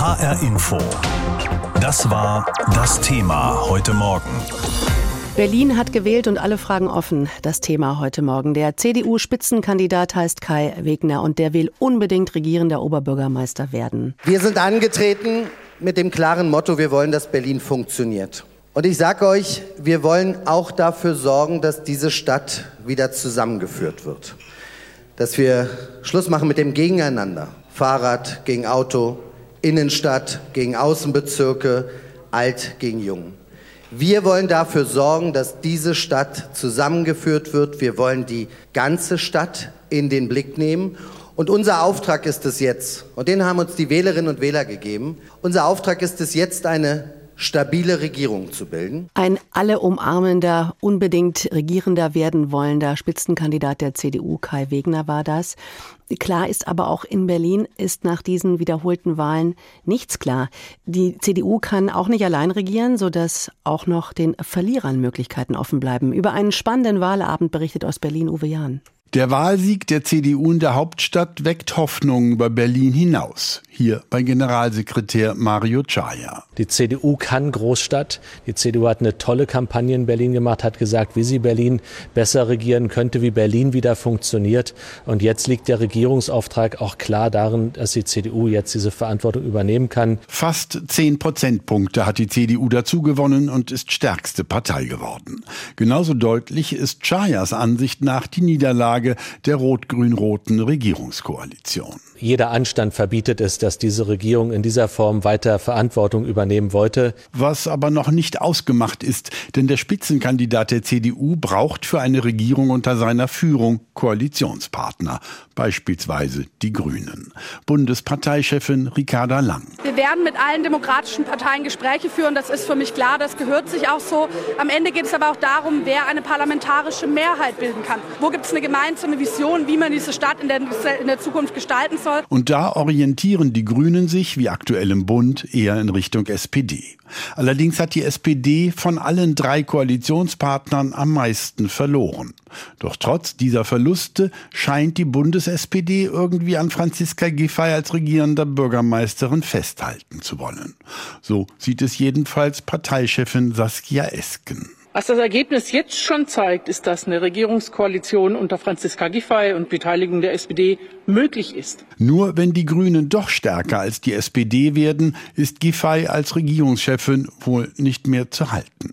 HR Info. Das war das Thema heute Morgen. Berlin hat gewählt und alle Fragen offen. Das Thema heute Morgen. Der CDU-Spitzenkandidat heißt Kai Wegner und der will unbedingt regierender Oberbürgermeister werden. Wir sind angetreten mit dem klaren Motto, wir wollen, dass Berlin funktioniert. Und ich sage euch, wir wollen auch dafür sorgen, dass diese Stadt wieder zusammengeführt wird. Dass wir Schluss machen mit dem Gegeneinander. Fahrrad gegen Auto, Innenstadt gegen Außenbezirke, alt gegen jung. Wir wollen dafür sorgen, dass diese Stadt zusammengeführt wird. Wir wollen die ganze Stadt in den Blick nehmen. Und unser Auftrag ist es jetzt, und den haben uns die Wählerinnen und Wähler gegeben, unser Auftrag ist es jetzt, eine stabile Regierung zu bilden. Ein alle umarmender, unbedingt regierender werden wollender Spitzenkandidat der CDU, Kai Wegner, war das. Klar ist aber auch in Berlin ist nach diesen wiederholten Wahlen nichts klar. Die CDU kann auch nicht allein regieren, sodass auch noch den Verlierern Möglichkeiten offen bleiben. Über einen spannenden Wahlabend berichtet aus Berlin Uwe Jahn. Der Wahlsieg der CDU in der Hauptstadt weckt Hoffnungen über Berlin hinaus. Hier bei Generalsekretär Mario Chaya. Die CDU kann Großstadt. Die CDU hat eine tolle Kampagne in Berlin gemacht, hat gesagt, wie sie Berlin besser regieren könnte, wie Berlin wieder funktioniert. Und jetzt liegt der Regierungsauftrag auch klar darin, dass die CDU jetzt diese Verantwortung übernehmen kann. Fast zehn Prozentpunkte hat die CDU dazu gewonnen und ist stärkste Partei geworden. Genauso deutlich ist Chayas Ansicht nach die Niederlage Niederlage der rot-grün-roten Regierungskoalition. Jeder Anstand verbietet es, dass diese Regierung in dieser Form weiter Verantwortung übernehmen wollte. Was aber noch nicht ausgemacht ist, denn der Spitzenkandidat der CDU braucht für eine Regierung unter seiner Führung Koalitionspartner, beispielsweise die Grünen. Bundesparteichefin Ricarda Lang. Wir werden mit allen demokratischen Parteien Gespräche führen, das ist für mich klar, das gehört sich auch so. Am Ende geht es aber auch darum, wer eine parlamentarische Mehrheit bilden kann. Wo gibt es eine gemeinsame Vision, wie man diese Stadt in der, in der Zukunft gestalten soll? Soll. Und da orientieren die Grünen sich, wie aktuell im Bund, eher in Richtung SPD. Allerdings hat die SPD von allen drei Koalitionspartnern am meisten verloren. Doch trotz dieser Verluste scheint die Bundes-SPD irgendwie an Franziska Giffey als regierender Bürgermeisterin festhalten zu wollen. So sieht es jedenfalls Parteichefin Saskia Esken. Was das Ergebnis jetzt schon zeigt, ist, dass eine Regierungskoalition unter Franziska Giffey und Beteiligung der SPD möglich ist. Nur wenn die Grünen doch stärker als die SPD werden, ist Giffey als Regierungschefin wohl nicht mehr zu halten.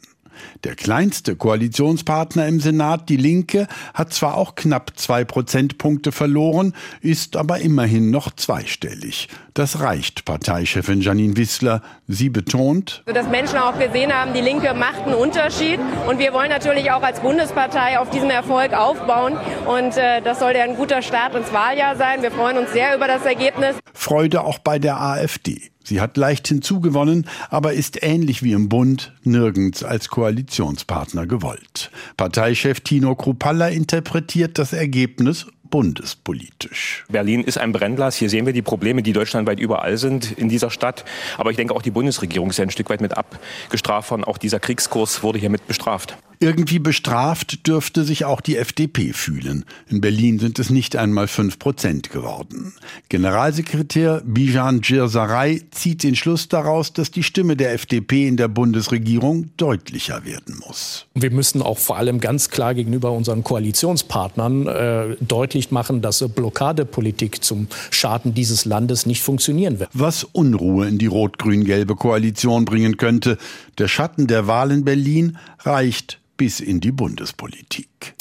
Der kleinste Koalitionspartner im Senat, die Linke, hat zwar auch knapp zwei Prozentpunkte verloren, ist aber immerhin noch zweistellig. Das reicht Parteichefin Janine Wissler. Sie betont, dass Menschen auch gesehen haben, die Linke macht einen Unterschied. Und wir wollen natürlich auch als Bundespartei auf diesem Erfolg aufbauen. Und äh, das soll ja ein guter Start ins Wahljahr sein. Wir freuen uns sehr über das Ergebnis. Freude auch bei der AfD. Sie hat leicht hinzugewonnen, aber ist ähnlich wie im Bund nirgends als Koalitionspartner gewollt. Parteichef Tino Krupalla interpretiert das Ergebnis bundespolitisch. Berlin ist ein Brennglas. Hier sehen wir die Probleme, die deutschlandweit überall sind in dieser Stadt. Aber ich denke, auch die Bundesregierung ist ja ein Stück weit mit abgestraft worden. Auch dieser Kriegskurs wurde hier mit bestraft. Irgendwie bestraft dürfte sich auch die FDP fühlen. In Berlin sind es nicht einmal fünf Prozent geworden. Generalsekretär Bijan Djirsaray zieht den Schluss daraus, dass die Stimme der FDP in der Bundesregierung deutlicher werden muss. Wir müssen auch vor allem ganz klar gegenüber unseren Koalitionspartnern äh, deutlich machen, dass Blockadepolitik zum Schaden dieses Landes nicht funktionieren wird. Was Unruhe in die rot-grün-gelbe Koalition bringen könnte. Der Schatten der Wahl in Berlin reicht bis in die Bundespolitik.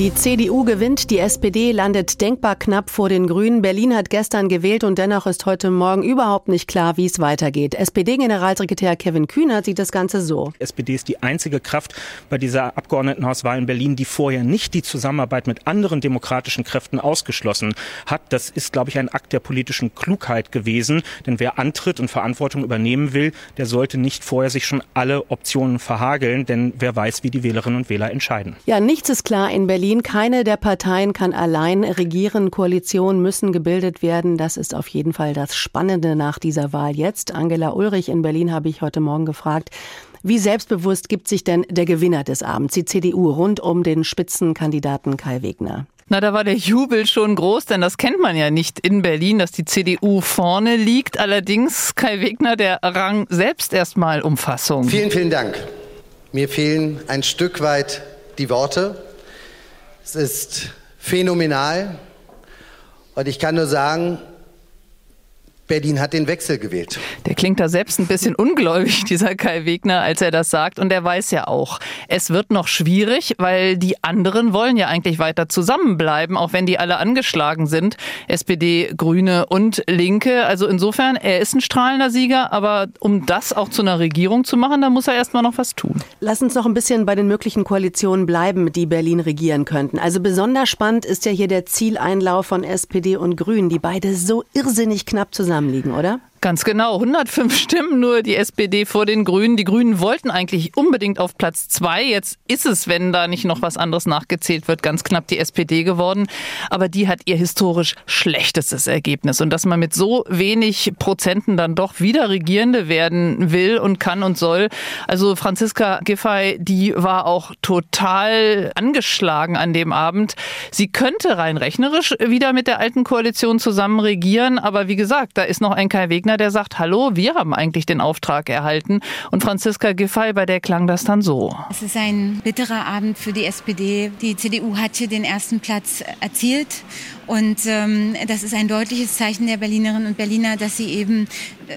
Die CDU gewinnt, die SPD landet denkbar knapp vor den Grünen. Berlin hat gestern gewählt und dennoch ist heute Morgen überhaupt nicht klar, wie es weitergeht. SPD-Generalsekretär Kevin Kühner sieht das Ganze so. Die SPD ist die einzige Kraft bei dieser Abgeordnetenhauswahl in Berlin, die vorher nicht die Zusammenarbeit mit anderen demokratischen Kräften ausgeschlossen hat. Das ist, glaube ich, ein Akt der politischen Klugheit gewesen. Denn wer antritt und Verantwortung übernehmen will, der sollte nicht vorher sich schon alle Optionen verhageln. Denn wer weiß, wie die Wählerinnen und Wähler entscheiden. Ja, nichts ist klar in Berlin. Berlin. Keine der Parteien kann allein regieren. Koalitionen müssen gebildet werden. Das ist auf jeden Fall das Spannende nach dieser Wahl jetzt. Angela Ulrich in Berlin habe ich heute Morgen gefragt. Wie selbstbewusst gibt sich denn der Gewinner des Abends, die CDU, rund um den Spitzenkandidaten Kai Wegner? Na, da war der Jubel schon groß, denn das kennt man ja nicht in Berlin, dass die CDU vorne liegt. Allerdings, Kai Wegner, der Rang selbst erstmal Umfassung. Vielen, vielen Dank. Mir fehlen ein Stück weit die Worte. Es ist phänomenal. Und ich kann nur sagen, Berlin hat den Wechsel gewählt. Der klingt da selbst ein bisschen ungläubig, dieser Kai Wegner, als er das sagt. Und er weiß ja auch, es wird noch schwierig, weil die anderen wollen ja eigentlich weiter zusammenbleiben, auch wenn die alle angeschlagen sind. SPD, Grüne und Linke. Also insofern, er ist ein strahlender Sieger, aber um das auch zu einer Regierung zu machen, da muss er erstmal noch was tun. Lass uns noch ein bisschen bei den möglichen Koalitionen bleiben, die Berlin regieren könnten. Also besonders spannend ist ja hier der Zieleinlauf von SPD und Grünen, die beide so irrsinnig knapp zusammen zusammenliegen, oder? Ganz genau, 105 Stimmen nur die SPD vor den Grünen. Die Grünen wollten eigentlich unbedingt auf Platz zwei. Jetzt ist es, wenn da nicht noch was anderes nachgezählt wird, ganz knapp die SPD geworden. Aber die hat ihr historisch schlechtestes Ergebnis. Und dass man mit so wenig Prozenten dann doch wieder Regierende werden will und kann und soll. Also Franziska Giffey, die war auch total angeschlagen an dem Abend. Sie könnte rein rechnerisch wieder mit der alten Koalition zusammen regieren. Aber wie gesagt, da ist noch ein Kai Gegner, der sagt, hallo, wir haben eigentlich den Auftrag erhalten. Und Franziska Giffey, bei der klang das dann so. Es ist ein bitterer Abend für die SPD. Die CDU hat hier den ersten Platz erzielt. Und ähm, das ist ein deutliches Zeichen der Berlinerinnen und Berliner, dass sie eben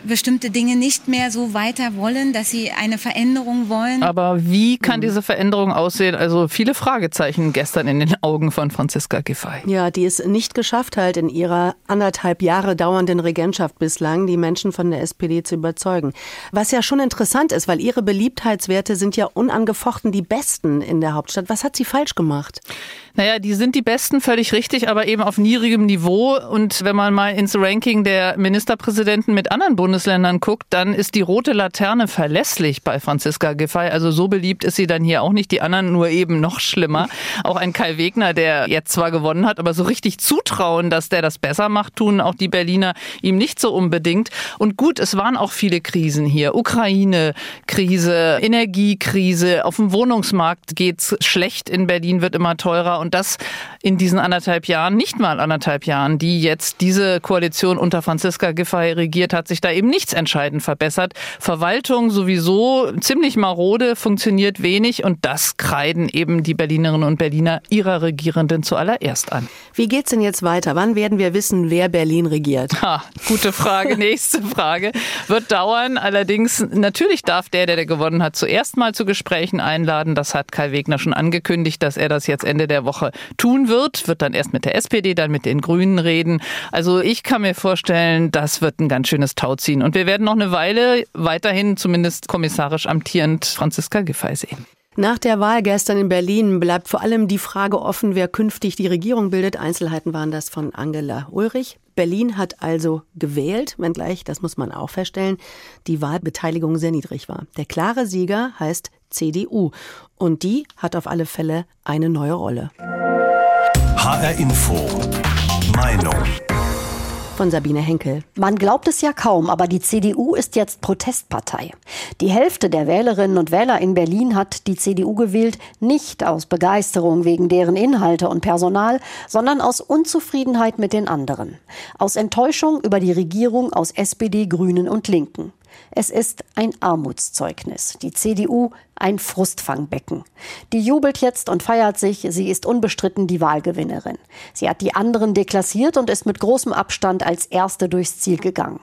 bestimmte Dinge nicht mehr so weiter wollen, dass sie eine Veränderung wollen. Aber wie kann diese Veränderung aussehen? Also viele Fragezeichen gestern in den Augen von Franziska Giffey. Ja, die es nicht geschafft halt in ihrer anderthalb Jahre dauernden Regentschaft bislang, die Menschen von der SPD zu überzeugen. Was ja schon interessant ist, weil ihre Beliebtheitswerte sind ja unangefochten die besten in der Hauptstadt. Was hat sie falsch gemacht? Naja, die sind die besten, völlig richtig, aber eben auf niedrigem Niveau. Und wenn man mal ins Ranking der Ministerpräsidenten mit anderen Bundesländern guckt, dann ist die rote Laterne verlässlich bei Franziska Giffey. Also so beliebt ist sie dann hier auch nicht. Die anderen nur eben noch schlimmer. Auch ein Kai Wegner, der jetzt zwar gewonnen hat, aber so richtig zutrauen, dass der das besser macht, tun auch die Berliner ihm nicht so unbedingt. Und gut, es waren auch viele Krisen hier. Ukraine-Krise, Energiekrise, auf dem Wohnungsmarkt geht's schlecht. In Berlin wird immer teurer. Und das in diesen anderthalb Jahren, nicht mal anderthalb Jahren, die jetzt diese Koalition unter Franziska Giffey regiert, hat sich da eben nichts entscheidend verbessert. Verwaltung sowieso ziemlich marode, funktioniert wenig und das kreiden eben die Berlinerinnen und Berliner ihrer Regierenden zuallererst an. Wie geht's denn jetzt weiter? Wann werden wir wissen, wer Berlin regiert? Ha, gute Frage, nächste Frage. Wird dauern. Allerdings, natürlich darf der, der gewonnen hat, zuerst mal zu Gesprächen einladen. Das hat Kai Wegner schon angekündigt, dass er das jetzt Ende der Woche Woche tun wird, wird dann erst mit der SPD, dann mit den Grünen reden. Also ich kann mir vorstellen, das wird ein ganz schönes Tauziehen. Und wir werden noch eine Weile weiterhin zumindest kommissarisch amtierend Franziska Giffey sehen. Nach der Wahl gestern in Berlin bleibt vor allem die Frage offen, wer künftig die Regierung bildet. Einzelheiten waren das von Angela Ulrich. Berlin hat also gewählt, wenngleich, das muss man auch feststellen, die Wahlbeteiligung sehr niedrig war. Der klare Sieger heißt CDU. Und die hat auf alle Fälle eine neue Rolle. HR Info. Meinung von Sabine Henkel. Man glaubt es ja kaum, aber die CDU ist jetzt Protestpartei. Die Hälfte der Wählerinnen und Wähler in Berlin hat die CDU gewählt, nicht aus Begeisterung wegen deren Inhalte und Personal, sondern aus Unzufriedenheit mit den anderen. Aus Enttäuschung über die Regierung aus SPD, Grünen und Linken. Es ist ein Armutszeugnis. Die CDU ein Frustfangbecken. Die jubelt jetzt und feiert sich. Sie ist unbestritten die Wahlgewinnerin. Sie hat die anderen deklassiert und ist mit großem Abstand als Erste durchs Ziel gegangen.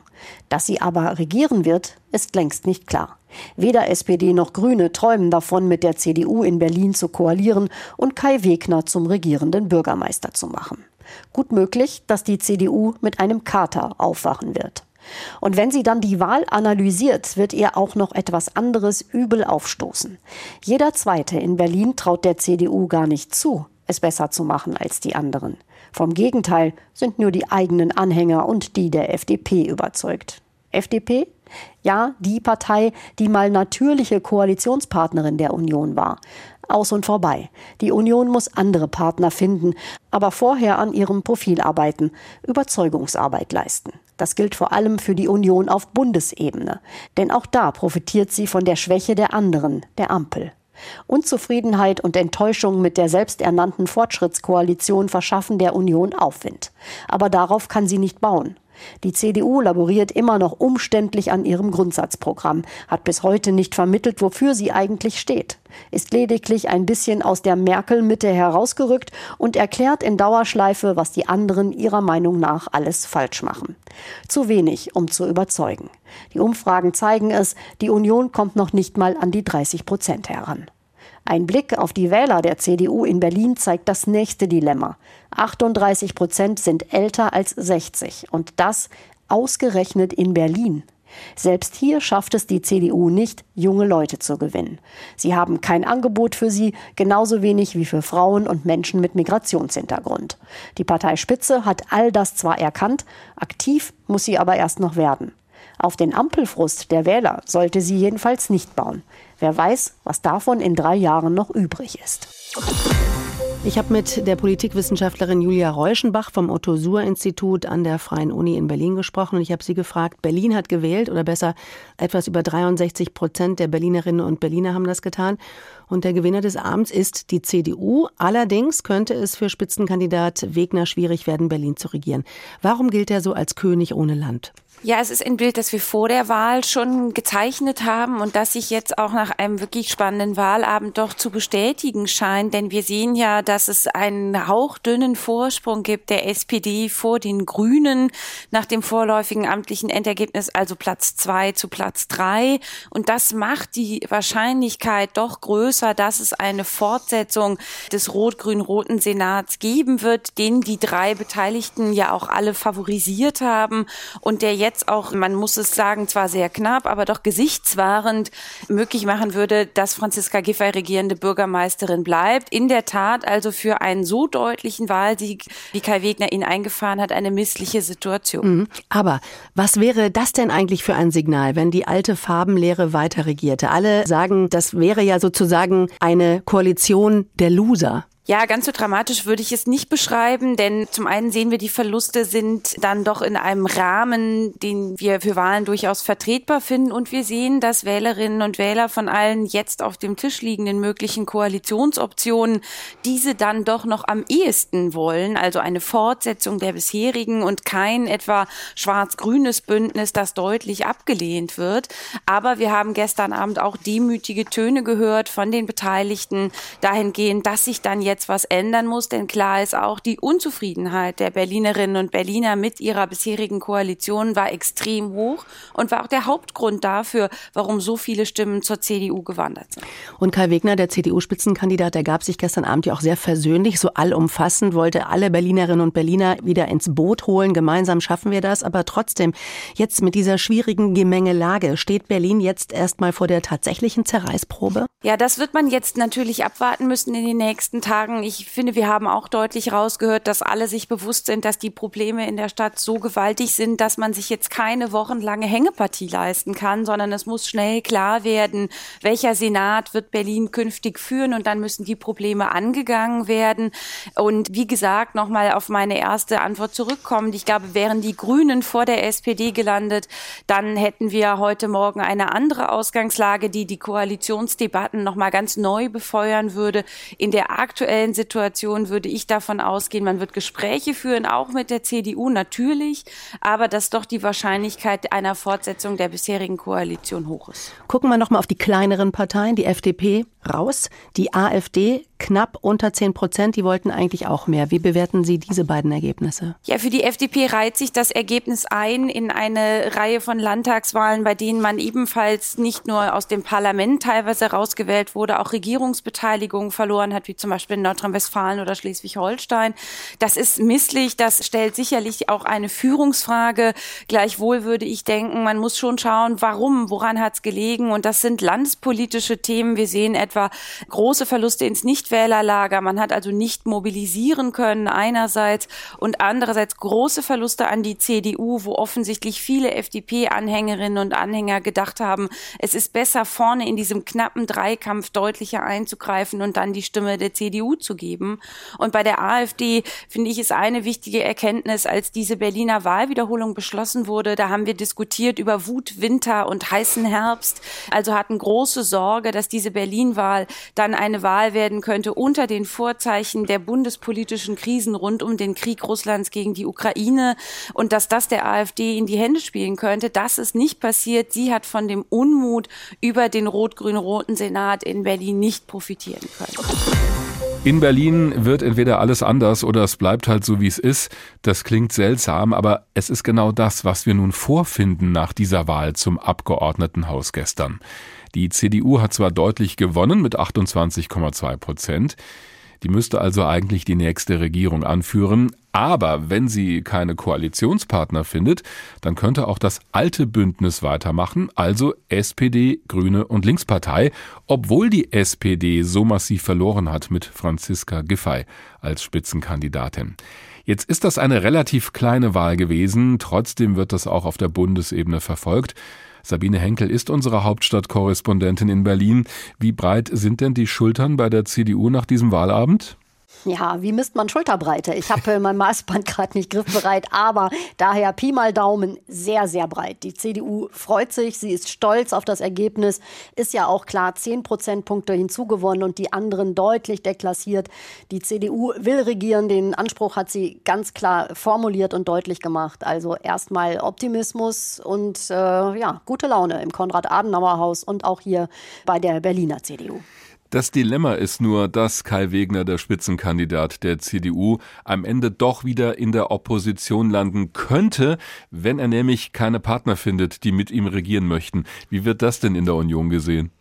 Dass sie aber regieren wird, ist längst nicht klar. Weder SPD noch Grüne träumen davon, mit der CDU in Berlin zu koalieren und Kai Wegner zum regierenden Bürgermeister zu machen. Gut möglich, dass die CDU mit einem Kater aufwachen wird. Und wenn sie dann die Wahl analysiert, wird ihr auch noch etwas anderes übel aufstoßen. Jeder Zweite in Berlin traut der CDU gar nicht zu, es besser zu machen als die anderen. Vom Gegenteil sind nur die eigenen Anhänger und die der FDP überzeugt. FDP? Ja, die Partei, die mal natürliche Koalitionspartnerin der Union war. Aus und vorbei. Die Union muss andere Partner finden, aber vorher an ihrem Profil arbeiten, Überzeugungsarbeit leisten. Das gilt vor allem für die Union auf Bundesebene. Denn auch da profitiert sie von der Schwäche der anderen, der Ampel. Unzufriedenheit und Enttäuschung mit der selbsternannten Fortschrittskoalition verschaffen der Union Aufwind. Aber darauf kann sie nicht bauen. Die CDU laboriert immer noch umständlich an ihrem Grundsatzprogramm, hat bis heute nicht vermittelt, wofür sie eigentlich steht, ist lediglich ein bisschen aus der Merkel-Mitte herausgerückt und erklärt in Dauerschleife, was die anderen ihrer Meinung nach alles falsch machen. Zu wenig, um zu überzeugen. Die Umfragen zeigen es, die Union kommt noch nicht mal an die 30 Prozent heran. Ein Blick auf die Wähler der CDU in Berlin zeigt das nächste Dilemma. 38 Prozent sind älter als 60 und das ausgerechnet in Berlin. Selbst hier schafft es die CDU nicht, junge Leute zu gewinnen. Sie haben kein Angebot für sie, genauso wenig wie für Frauen und Menschen mit Migrationshintergrund. Die Parteispitze hat all das zwar erkannt, aktiv muss sie aber erst noch werden. Auf den Ampelfrust der Wähler sollte sie jedenfalls nicht bauen. Wer weiß, was davon in drei Jahren noch übrig ist. Ich habe mit der Politikwissenschaftlerin Julia Reuschenbach vom Otto-Suhr-Institut an der Freien Uni in Berlin gesprochen. Und ich habe sie gefragt, Berlin hat gewählt oder besser etwas über 63 Prozent der Berlinerinnen und Berliner haben das getan. Und der Gewinner des Abends ist die CDU. Allerdings könnte es für Spitzenkandidat Wegner schwierig werden, Berlin zu regieren. Warum gilt er so als König ohne Land? Ja, es ist ein Bild, das wir vor der Wahl schon gezeichnet haben und das sich jetzt auch nach einem wirklich spannenden Wahlabend doch zu bestätigen scheint. Denn wir sehen ja, dass es einen hauchdünnen Vorsprung gibt der SPD vor den Grünen nach dem vorläufigen amtlichen Endergebnis, also Platz zwei zu Platz drei. Und das macht die Wahrscheinlichkeit doch größer, dass es eine Fortsetzung des rot-grün-roten Senats geben wird, den die drei Beteiligten ja auch alle favorisiert haben und der jetzt jetzt auch, man muss es sagen, zwar sehr knapp, aber doch gesichtswahrend möglich machen würde, dass Franziska Giffey regierende Bürgermeisterin bleibt. In der Tat also für einen so deutlichen Wahlsieg, wie Kai Wegner ihn eingefahren hat, eine missliche Situation. Mhm. Aber was wäre das denn eigentlich für ein Signal, wenn die alte Farbenlehre weiter regierte? Alle sagen, das wäre ja sozusagen eine Koalition der Loser. Ja, ganz so dramatisch würde ich es nicht beschreiben, denn zum einen sehen wir, die Verluste sind dann doch in einem Rahmen, den wir für Wahlen durchaus vertretbar finden und wir sehen, dass Wählerinnen und Wähler von allen jetzt auf dem Tisch liegenden möglichen Koalitionsoptionen diese dann doch noch am ehesten wollen, also eine Fortsetzung der bisherigen und kein etwa schwarz-grünes Bündnis, das deutlich abgelehnt wird. Aber wir haben gestern Abend auch demütige Töne gehört von den Beteiligten dahingehend, dass sich dann jetzt jetzt was ändern muss, denn klar ist auch, die Unzufriedenheit der Berlinerinnen und Berliner mit ihrer bisherigen Koalition war extrem hoch und war auch der Hauptgrund dafür, warum so viele Stimmen zur CDU gewandert sind. Und Kai Wegner, der CDU-Spitzenkandidat, der gab sich gestern Abend ja auch sehr versöhnlich, so allumfassend, wollte alle Berlinerinnen und Berliner wieder ins Boot holen. Gemeinsam schaffen wir das. Aber trotzdem, jetzt mit dieser schwierigen Gemengelage, steht Berlin jetzt erstmal vor der tatsächlichen Zerreißprobe? Ja, das wird man jetzt natürlich abwarten müssen in den nächsten Tagen ich finde, wir haben auch deutlich rausgehört, dass alle sich bewusst sind, dass die Probleme in der Stadt so gewaltig sind, dass man sich jetzt keine wochenlange Hängepartie leisten kann, sondern es muss schnell klar werden, welcher Senat wird Berlin künftig führen und dann müssen die Probleme angegangen werden. Und wie gesagt, nochmal auf meine erste Antwort zurückkommen. Ich glaube, wären die Grünen vor der SPD gelandet, dann hätten wir heute Morgen eine andere Ausgangslage, die die Koalitionsdebatten nochmal ganz neu befeuern würde. In der aktuellen Situation würde ich davon ausgehen, man wird Gespräche führen, auch mit der CDU natürlich, aber dass doch die Wahrscheinlichkeit einer Fortsetzung der bisherigen Koalition hoch ist. Gucken wir noch mal auf die kleineren Parteien, die FDP raus, die AfD knapp unter 10 Prozent, die wollten eigentlich auch mehr. Wie bewerten Sie diese beiden Ergebnisse? Ja, für die FDP reiht sich das Ergebnis ein in eine Reihe von Landtagswahlen, bei denen man ebenfalls nicht nur aus dem Parlament teilweise rausgewählt wurde, auch Regierungsbeteiligung verloren hat, wie zum Beispiel in Nordrhein-Westfalen oder Schleswig-Holstein. Das ist misslich, das stellt sicherlich auch eine Führungsfrage. Gleichwohl würde ich denken, man muss schon schauen, warum, woran hat es gelegen. Und das sind landespolitische Themen. Wir sehen etwa große Verluste ins nicht Nichtwählerlager. Man hat also nicht mobilisieren können einerseits und andererseits große Verluste an die CDU, wo offensichtlich viele FDP-Anhängerinnen und Anhänger gedacht haben, es ist besser vorne in diesem knappen Dreikampf deutlicher einzugreifen und dann die Stimme der CDU zu geben. Und bei der AfD finde ich es eine wichtige Erkenntnis, als diese Berliner Wahlwiederholung beschlossen wurde, da haben wir diskutiert über Wut, Winter und heißen Herbst. Also hatten große Sorge, dass diese Berlin-Wahl dann eine Wahl werden könnte unter den Vorzeichen der bundespolitischen Krisen rund um den Krieg Russlands gegen die Ukraine und dass das der AfD in die Hände spielen könnte. Das ist nicht passiert. Sie hat von dem Unmut über den rot-grün-roten Senat in Berlin nicht profitieren können. In Berlin wird entweder alles anders oder es bleibt halt so, wie es ist. Das klingt seltsam, aber es ist genau das, was wir nun vorfinden nach dieser Wahl zum Abgeordnetenhaus gestern. Die CDU hat zwar deutlich gewonnen mit 28,2 Prozent, die müsste also eigentlich die nächste Regierung anführen. Aber wenn sie keine Koalitionspartner findet, dann könnte auch das alte Bündnis weitermachen, also SPD, Grüne und Linkspartei, obwohl die SPD so massiv verloren hat mit Franziska Giffey als Spitzenkandidatin. Jetzt ist das eine relativ kleine Wahl gewesen, trotzdem wird das auch auf der Bundesebene verfolgt. Sabine Henkel ist unsere Hauptstadtkorrespondentin in Berlin. Wie breit sind denn die Schultern bei der CDU nach diesem Wahlabend? Ja, wie misst man Schulterbreite? Ich habe äh, mein Maßband gerade nicht griffbereit, aber daher Pi mal Daumen sehr, sehr breit. Die CDU freut sich, sie ist stolz auf das Ergebnis, ist ja auch klar, 10 Prozentpunkte hinzugewonnen und die anderen deutlich deklassiert. Die CDU will regieren, den Anspruch hat sie ganz klar formuliert und deutlich gemacht. Also erstmal Optimismus und äh, ja, gute Laune im Konrad-Adenauer-Haus und auch hier bei der Berliner CDU. Das Dilemma ist nur, dass Kai Wegner, der Spitzenkandidat der CDU, am Ende doch wieder in der Opposition landen könnte, wenn er nämlich keine Partner findet, die mit ihm regieren möchten. Wie wird das denn in der Union gesehen?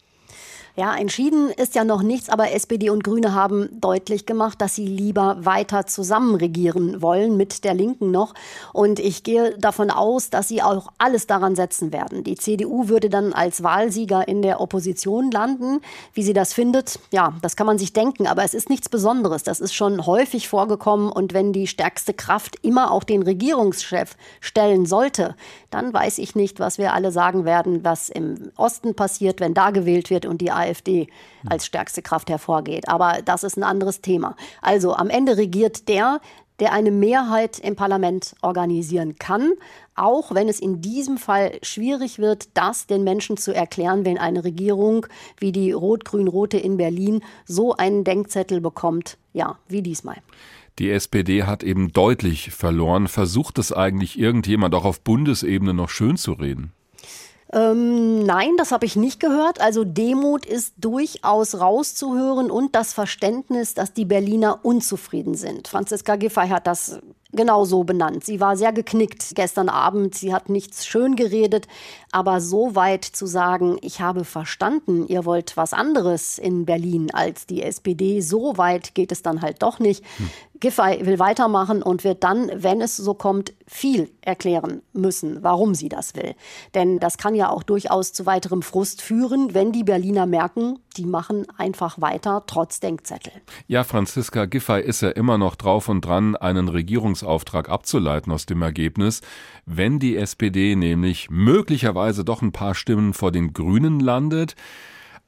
Ja, entschieden ist ja noch nichts, aber SPD und Grüne haben deutlich gemacht, dass sie lieber weiter zusammen regieren wollen, mit der Linken noch. Und ich gehe davon aus, dass sie auch alles daran setzen werden. Die CDU würde dann als Wahlsieger in der Opposition landen. Wie sie das findet, ja, das kann man sich denken, aber es ist nichts Besonderes. Das ist schon häufig vorgekommen. Und wenn die stärkste Kraft immer auch den Regierungschef stellen sollte, dann weiß ich nicht, was wir alle sagen werden, was im Osten passiert, wenn da gewählt wird und die AfD AfD als stärkste Kraft hervorgeht. Aber das ist ein anderes Thema. Also am Ende regiert der, der eine Mehrheit im Parlament organisieren kann, auch wenn es in diesem Fall schwierig wird, das den Menschen zu erklären, wenn eine Regierung wie die rot-grün-rote in Berlin so einen Denkzettel bekommt, ja, wie diesmal. Die SPD hat eben deutlich verloren. Versucht es eigentlich irgendjemand auch auf Bundesebene noch schön zu reden? Ähm, nein, das habe ich nicht gehört. Also Demut ist durchaus rauszuhören und das Verständnis, dass die Berliner unzufrieden sind. Franziska Giffey hat das genau so benannt. Sie war sehr geknickt gestern Abend. Sie hat nichts schön geredet, aber so weit zu sagen, ich habe verstanden, ihr wollt was anderes in Berlin als die SPD, so weit geht es dann halt doch nicht. Hm. Giffey will weitermachen und wird dann, wenn es so kommt, viel erklären müssen, warum sie das will. Denn das kann ja auch durchaus zu weiterem Frust führen, wenn die Berliner merken, die machen einfach weiter, trotz Denkzettel. Ja, Franziska Giffey ist ja immer noch drauf und dran, einen Regierungsauftrag abzuleiten aus dem Ergebnis. Wenn die SPD nämlich möglicherweise doch ein paar Stimmen vor den Grünen landet,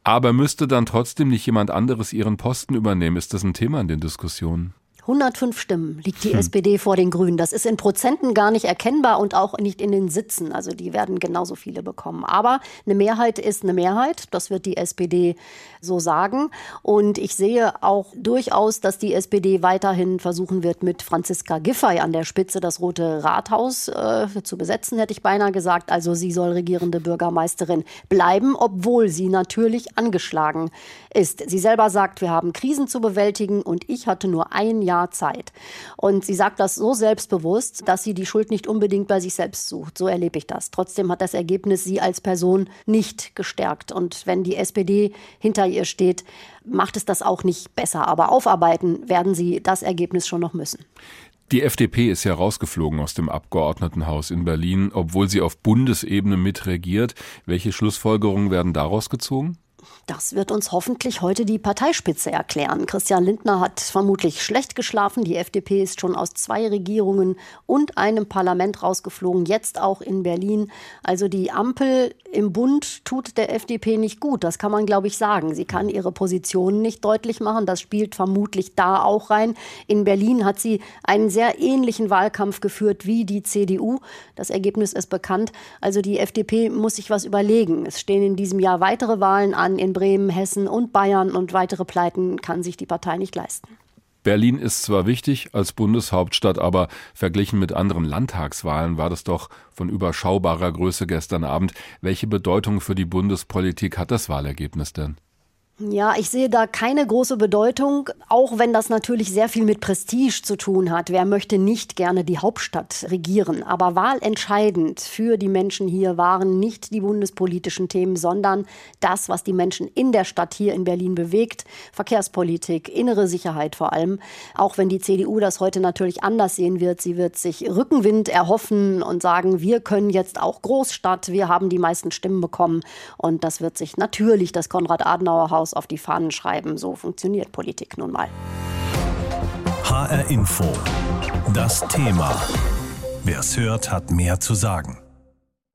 aber müsste dann trotzdem nicht jemand anderes ihren Posten übernehmen? Ist das ein Thema in den Diskussionen? 105 Stimmen liegt die hm. SPD vor den Grünen. Das ist in Prozenten gar nicht erkennbar und auch nicht in den Sitzen. Also die werden genauso viele bekommen. Aber eine Mehrheit ist eine Mehrheit. Das wird die SPD so sagen. Und ich sehe auch durchaus, dass die SPD weiterhin versuchen wird, mit Franziska Giffey an der Spitze das Rote Rathaus äh, zu besetzen, hätte ich beinahe gesagt. Also sie soll regierende Bürgermeisterin bleiben, obwohl sie natürlich angeschlagen ist. Sie selber sagt, wir haben Krisen zu bewältigen und ich hatte nur ein Jahr Jahr Zeit. Und sie sagt das so selbstbewusst, dass sie die Schuld nicht unbedingt bei sich selbst sucht. So erlebe ich das. Trotzdem hat das Ergebnis sie als Person nicht gestärkt. Und wenn die SPD hinter ihr steht, macht es das auch nicht besser. Aber aufarbeiten werden sie das Ergebnis schon noch müssen. Die FDP ist ja rausgeflogen aus dem Abgeordnetenhaus in Berlin, obwohl sie auf Bundesebene mitregiert. Welche Schlussfolgerungen werden daraus gezogen? Das wird uns hoffentlich heute die Parteispitze erklären. Christian Lindner hat vermutlich schlecht geschlafen. Die FDP ist schon aus zwei Regierungen und einem Parlament rausgeflogen, jetzt auch in Berlin. Also die Ampel im Bund tut der FDP nicht gut. Das kann man, glaube ich, sagen. Sie kann ihre Positionen nicht deutlich machen. Das spielt vermutlich da auch rein. In Berlin hat sie einen sehr ähnlichen Wahlkampf geführt wie die CDU. Das Ergebnis ist bekannt. Also die FDP muss sich was überlegen. Es stehen in diesem Jahr weitere Wahlen an in Bremen, Hessen und Bayern und weitere Pleiten kann sich die Partei nicht leisten. Berlin ist zwar wichtig als Bundeshauptstadt, aber verglichen mit anderen Landtagswahlen war das doch von überschaubarer Größe gestern Abend. Welche Bedeutung für die Bundespolitik hat das Wahlergebnis denn? Ja, ich sehe da keine große Bedeutung, auch wenn das natürlich sehr viel mit Prestige zu tun hat. Wer möchte nicht gerne die Hauptstadt regieren? Aber wahlentscheidend für die Menschen hier waren nicht die bundespolitischen Themen, sondern das, was die Menschen in der Stadt hier in Berlin bewegt. Verkehrspolitik, innere Sicherheit vor allem. Auch wenn die CDU das heute natürlich anders sehen wird. Sie wird sich Rückenwind erhoffen und sagen, wir können jetzt auch Großstadt, wir haben die meisten Stimmen bekommen. Und das wird sich natürlich das Konrad-Adenauer-Haus Haus auf die Fahnen schreiben. So funktioniert Politik nun mal. HR Info. Das Thema. Wer es hört, hat mehr zu sagen.